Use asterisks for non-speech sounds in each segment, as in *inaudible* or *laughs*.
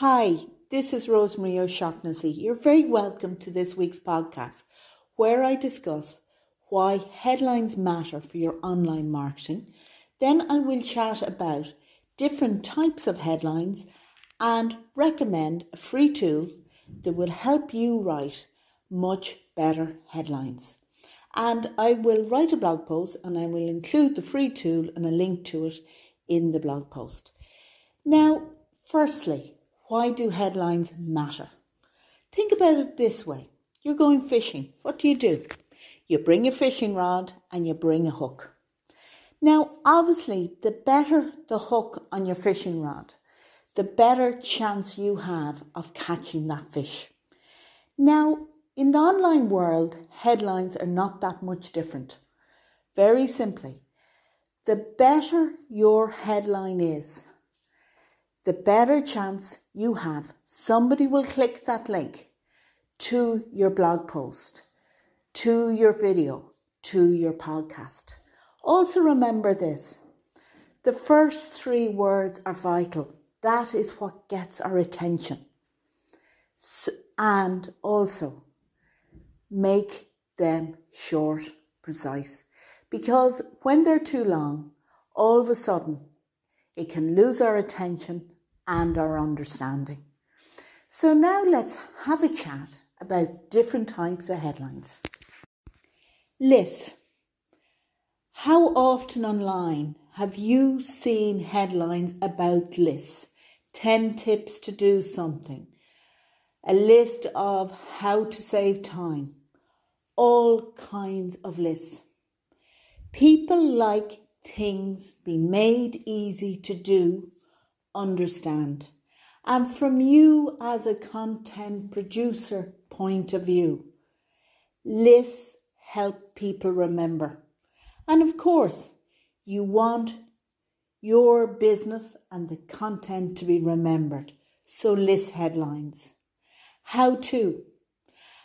Hi, this is Rosemary O'Shaughnessy. You're very welcome to this week's podcast, where I discuss why headlines matter for your online marketing. Then I will chat about different types of headlines and recommend a free tool that will help you write much better headlines. And I will write a blog post and I will include the free tool and a link to it in the blog post. Now, firstly, why do headlines matter? Think about it this way you're going fishing. What do you do? You bring a fishing rod and you bring a hook. Now, obviously, the better the hook on your fishing rod, the better chance you have of catching that fish. Now, in the online world, headlines are not that much different. Very simply, the better your headline is, the better chance you have somebody will click that link to your blog post, to your video, to your podcast. Also, remember this the first three words are vital. That is what gets our attention. So, and also, make them short, precise. Because when they're too long, all of a sudden, it can lose our attention and our understanding. So now let's have a chat about different types of headlines. Lists. How often online have you seen headlines about lists? 10 tips to do something, a list of how to save time, all kinds of lists. People like things be made easy to do understand. And from you as a content producer point of view, lists help people remember. And of course, you want your business and the content to be remembered. So list headlines. How to.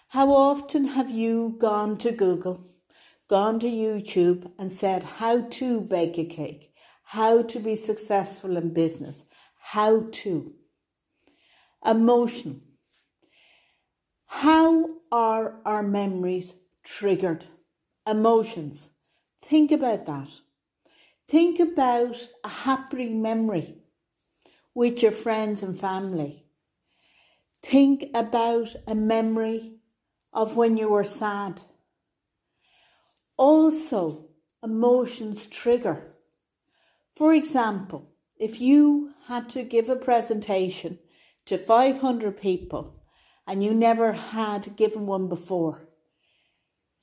How often have you gone to Google, gone to YouTube and said how to bake a cake, how to be successful in business, how to. Emotion. How are our memories triggered? Emotions. Think about that. Think about a happy memory with your friends and family. Think about a memory of when you were sad. Also, emotions trigger. For example, if you had to give a presentation to 500 people and you never had given one before,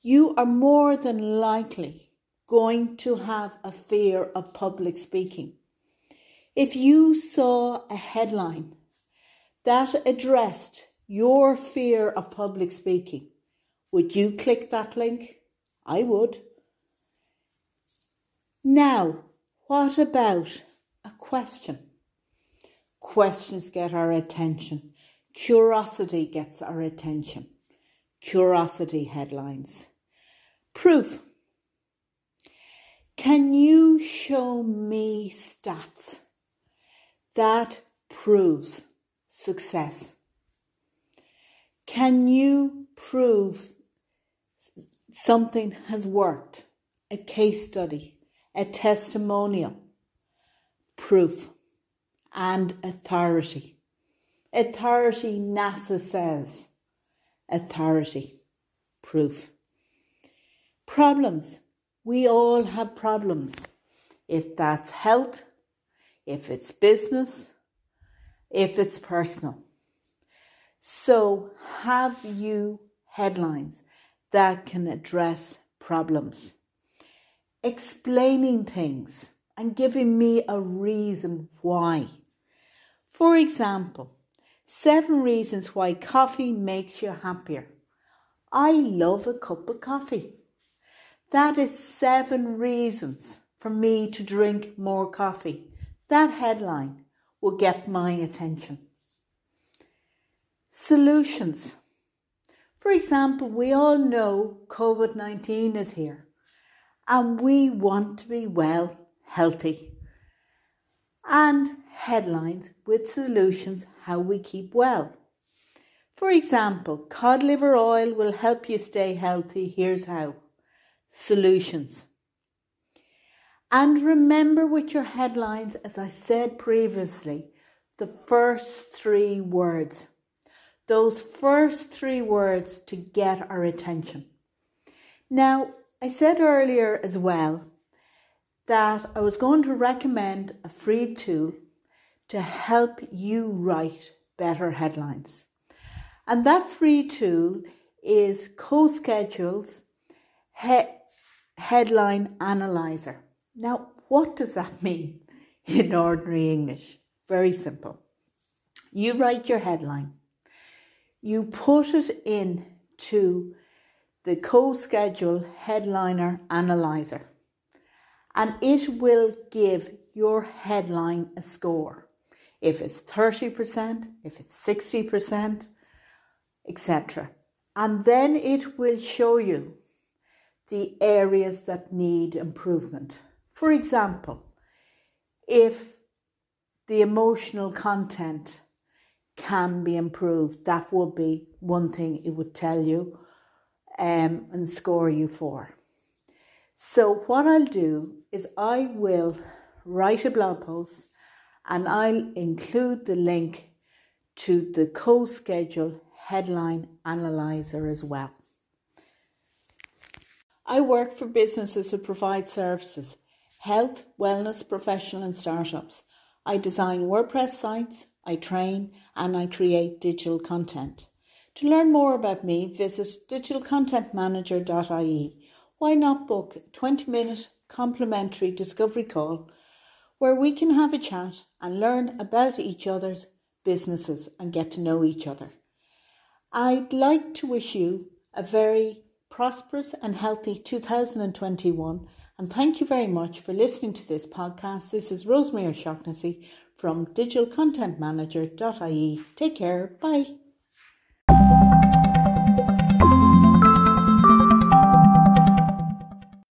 you are more than likely going to have a fear of public speaking. If you saw a headline that addressed your fear of public speaking, would you click that link? I would. Now, what about a question. Questions get our attention. Curiosity gets our attention. Curiosity headlines. Proof. Can you show me stats that proves success? Can you prove something has worked? A case study, a testimonial, proof, and authority. Authority, NASA says. Authority, proof. Problems. We all have problems. If that's health, if it's business, if it's personal. So, have you headlines that can address problems? Explaining things and giving me a reason why. For example, seven reasons why coffee makes you happier. I love a cup of coffee. That is seven reasons for me to drink more coffee. That headline will get my attention. Solutions. For example, we all know COVID 19 is here and we want to be well healthy. and headlines with solutions how we keep well. For example, cod liver oil will help you stay healthy. Here's how. Solutions. And remember with your headlines, as I said previously, the first three words. Those first three words to get our attention. Now, I said earlier as well that I was going to recommend a free tool to help you write better headlines. And that free tool is CoSchedule's he- Headline Analyzer. Now, what does that *laughs* mean in ordinary English? Very simple. You write your headline, you put it in to the CoSchedule Headliner Analyzer, and it will give your headline a score. If it's 30%, if it's 60%, etc. And then it will show you the areas that need improvement. For example, if the emotional content can be improved, that would be one thing it would tell you um, and score you for. So, what I'll do is I will write a blog post and I'll include the link to the CoSchedule headline analyzer as well. I work for businesses who provide services health, wellness, professional, and startups. I design WordPress sites, I train, and I create digital content. To learn more about me, visit digitalcontentmanager.ie. Why not book a 20 minute complimentary discovery call where we can have a chat and learn about each other's businesses and get to know each other. I'd like to wish you a very prosperous and healthy 2021 and thank you very much for listening to this podcast. This is Rosemary O'Shaughnessy from digitalcontentmanager.ie. Take care. Bye.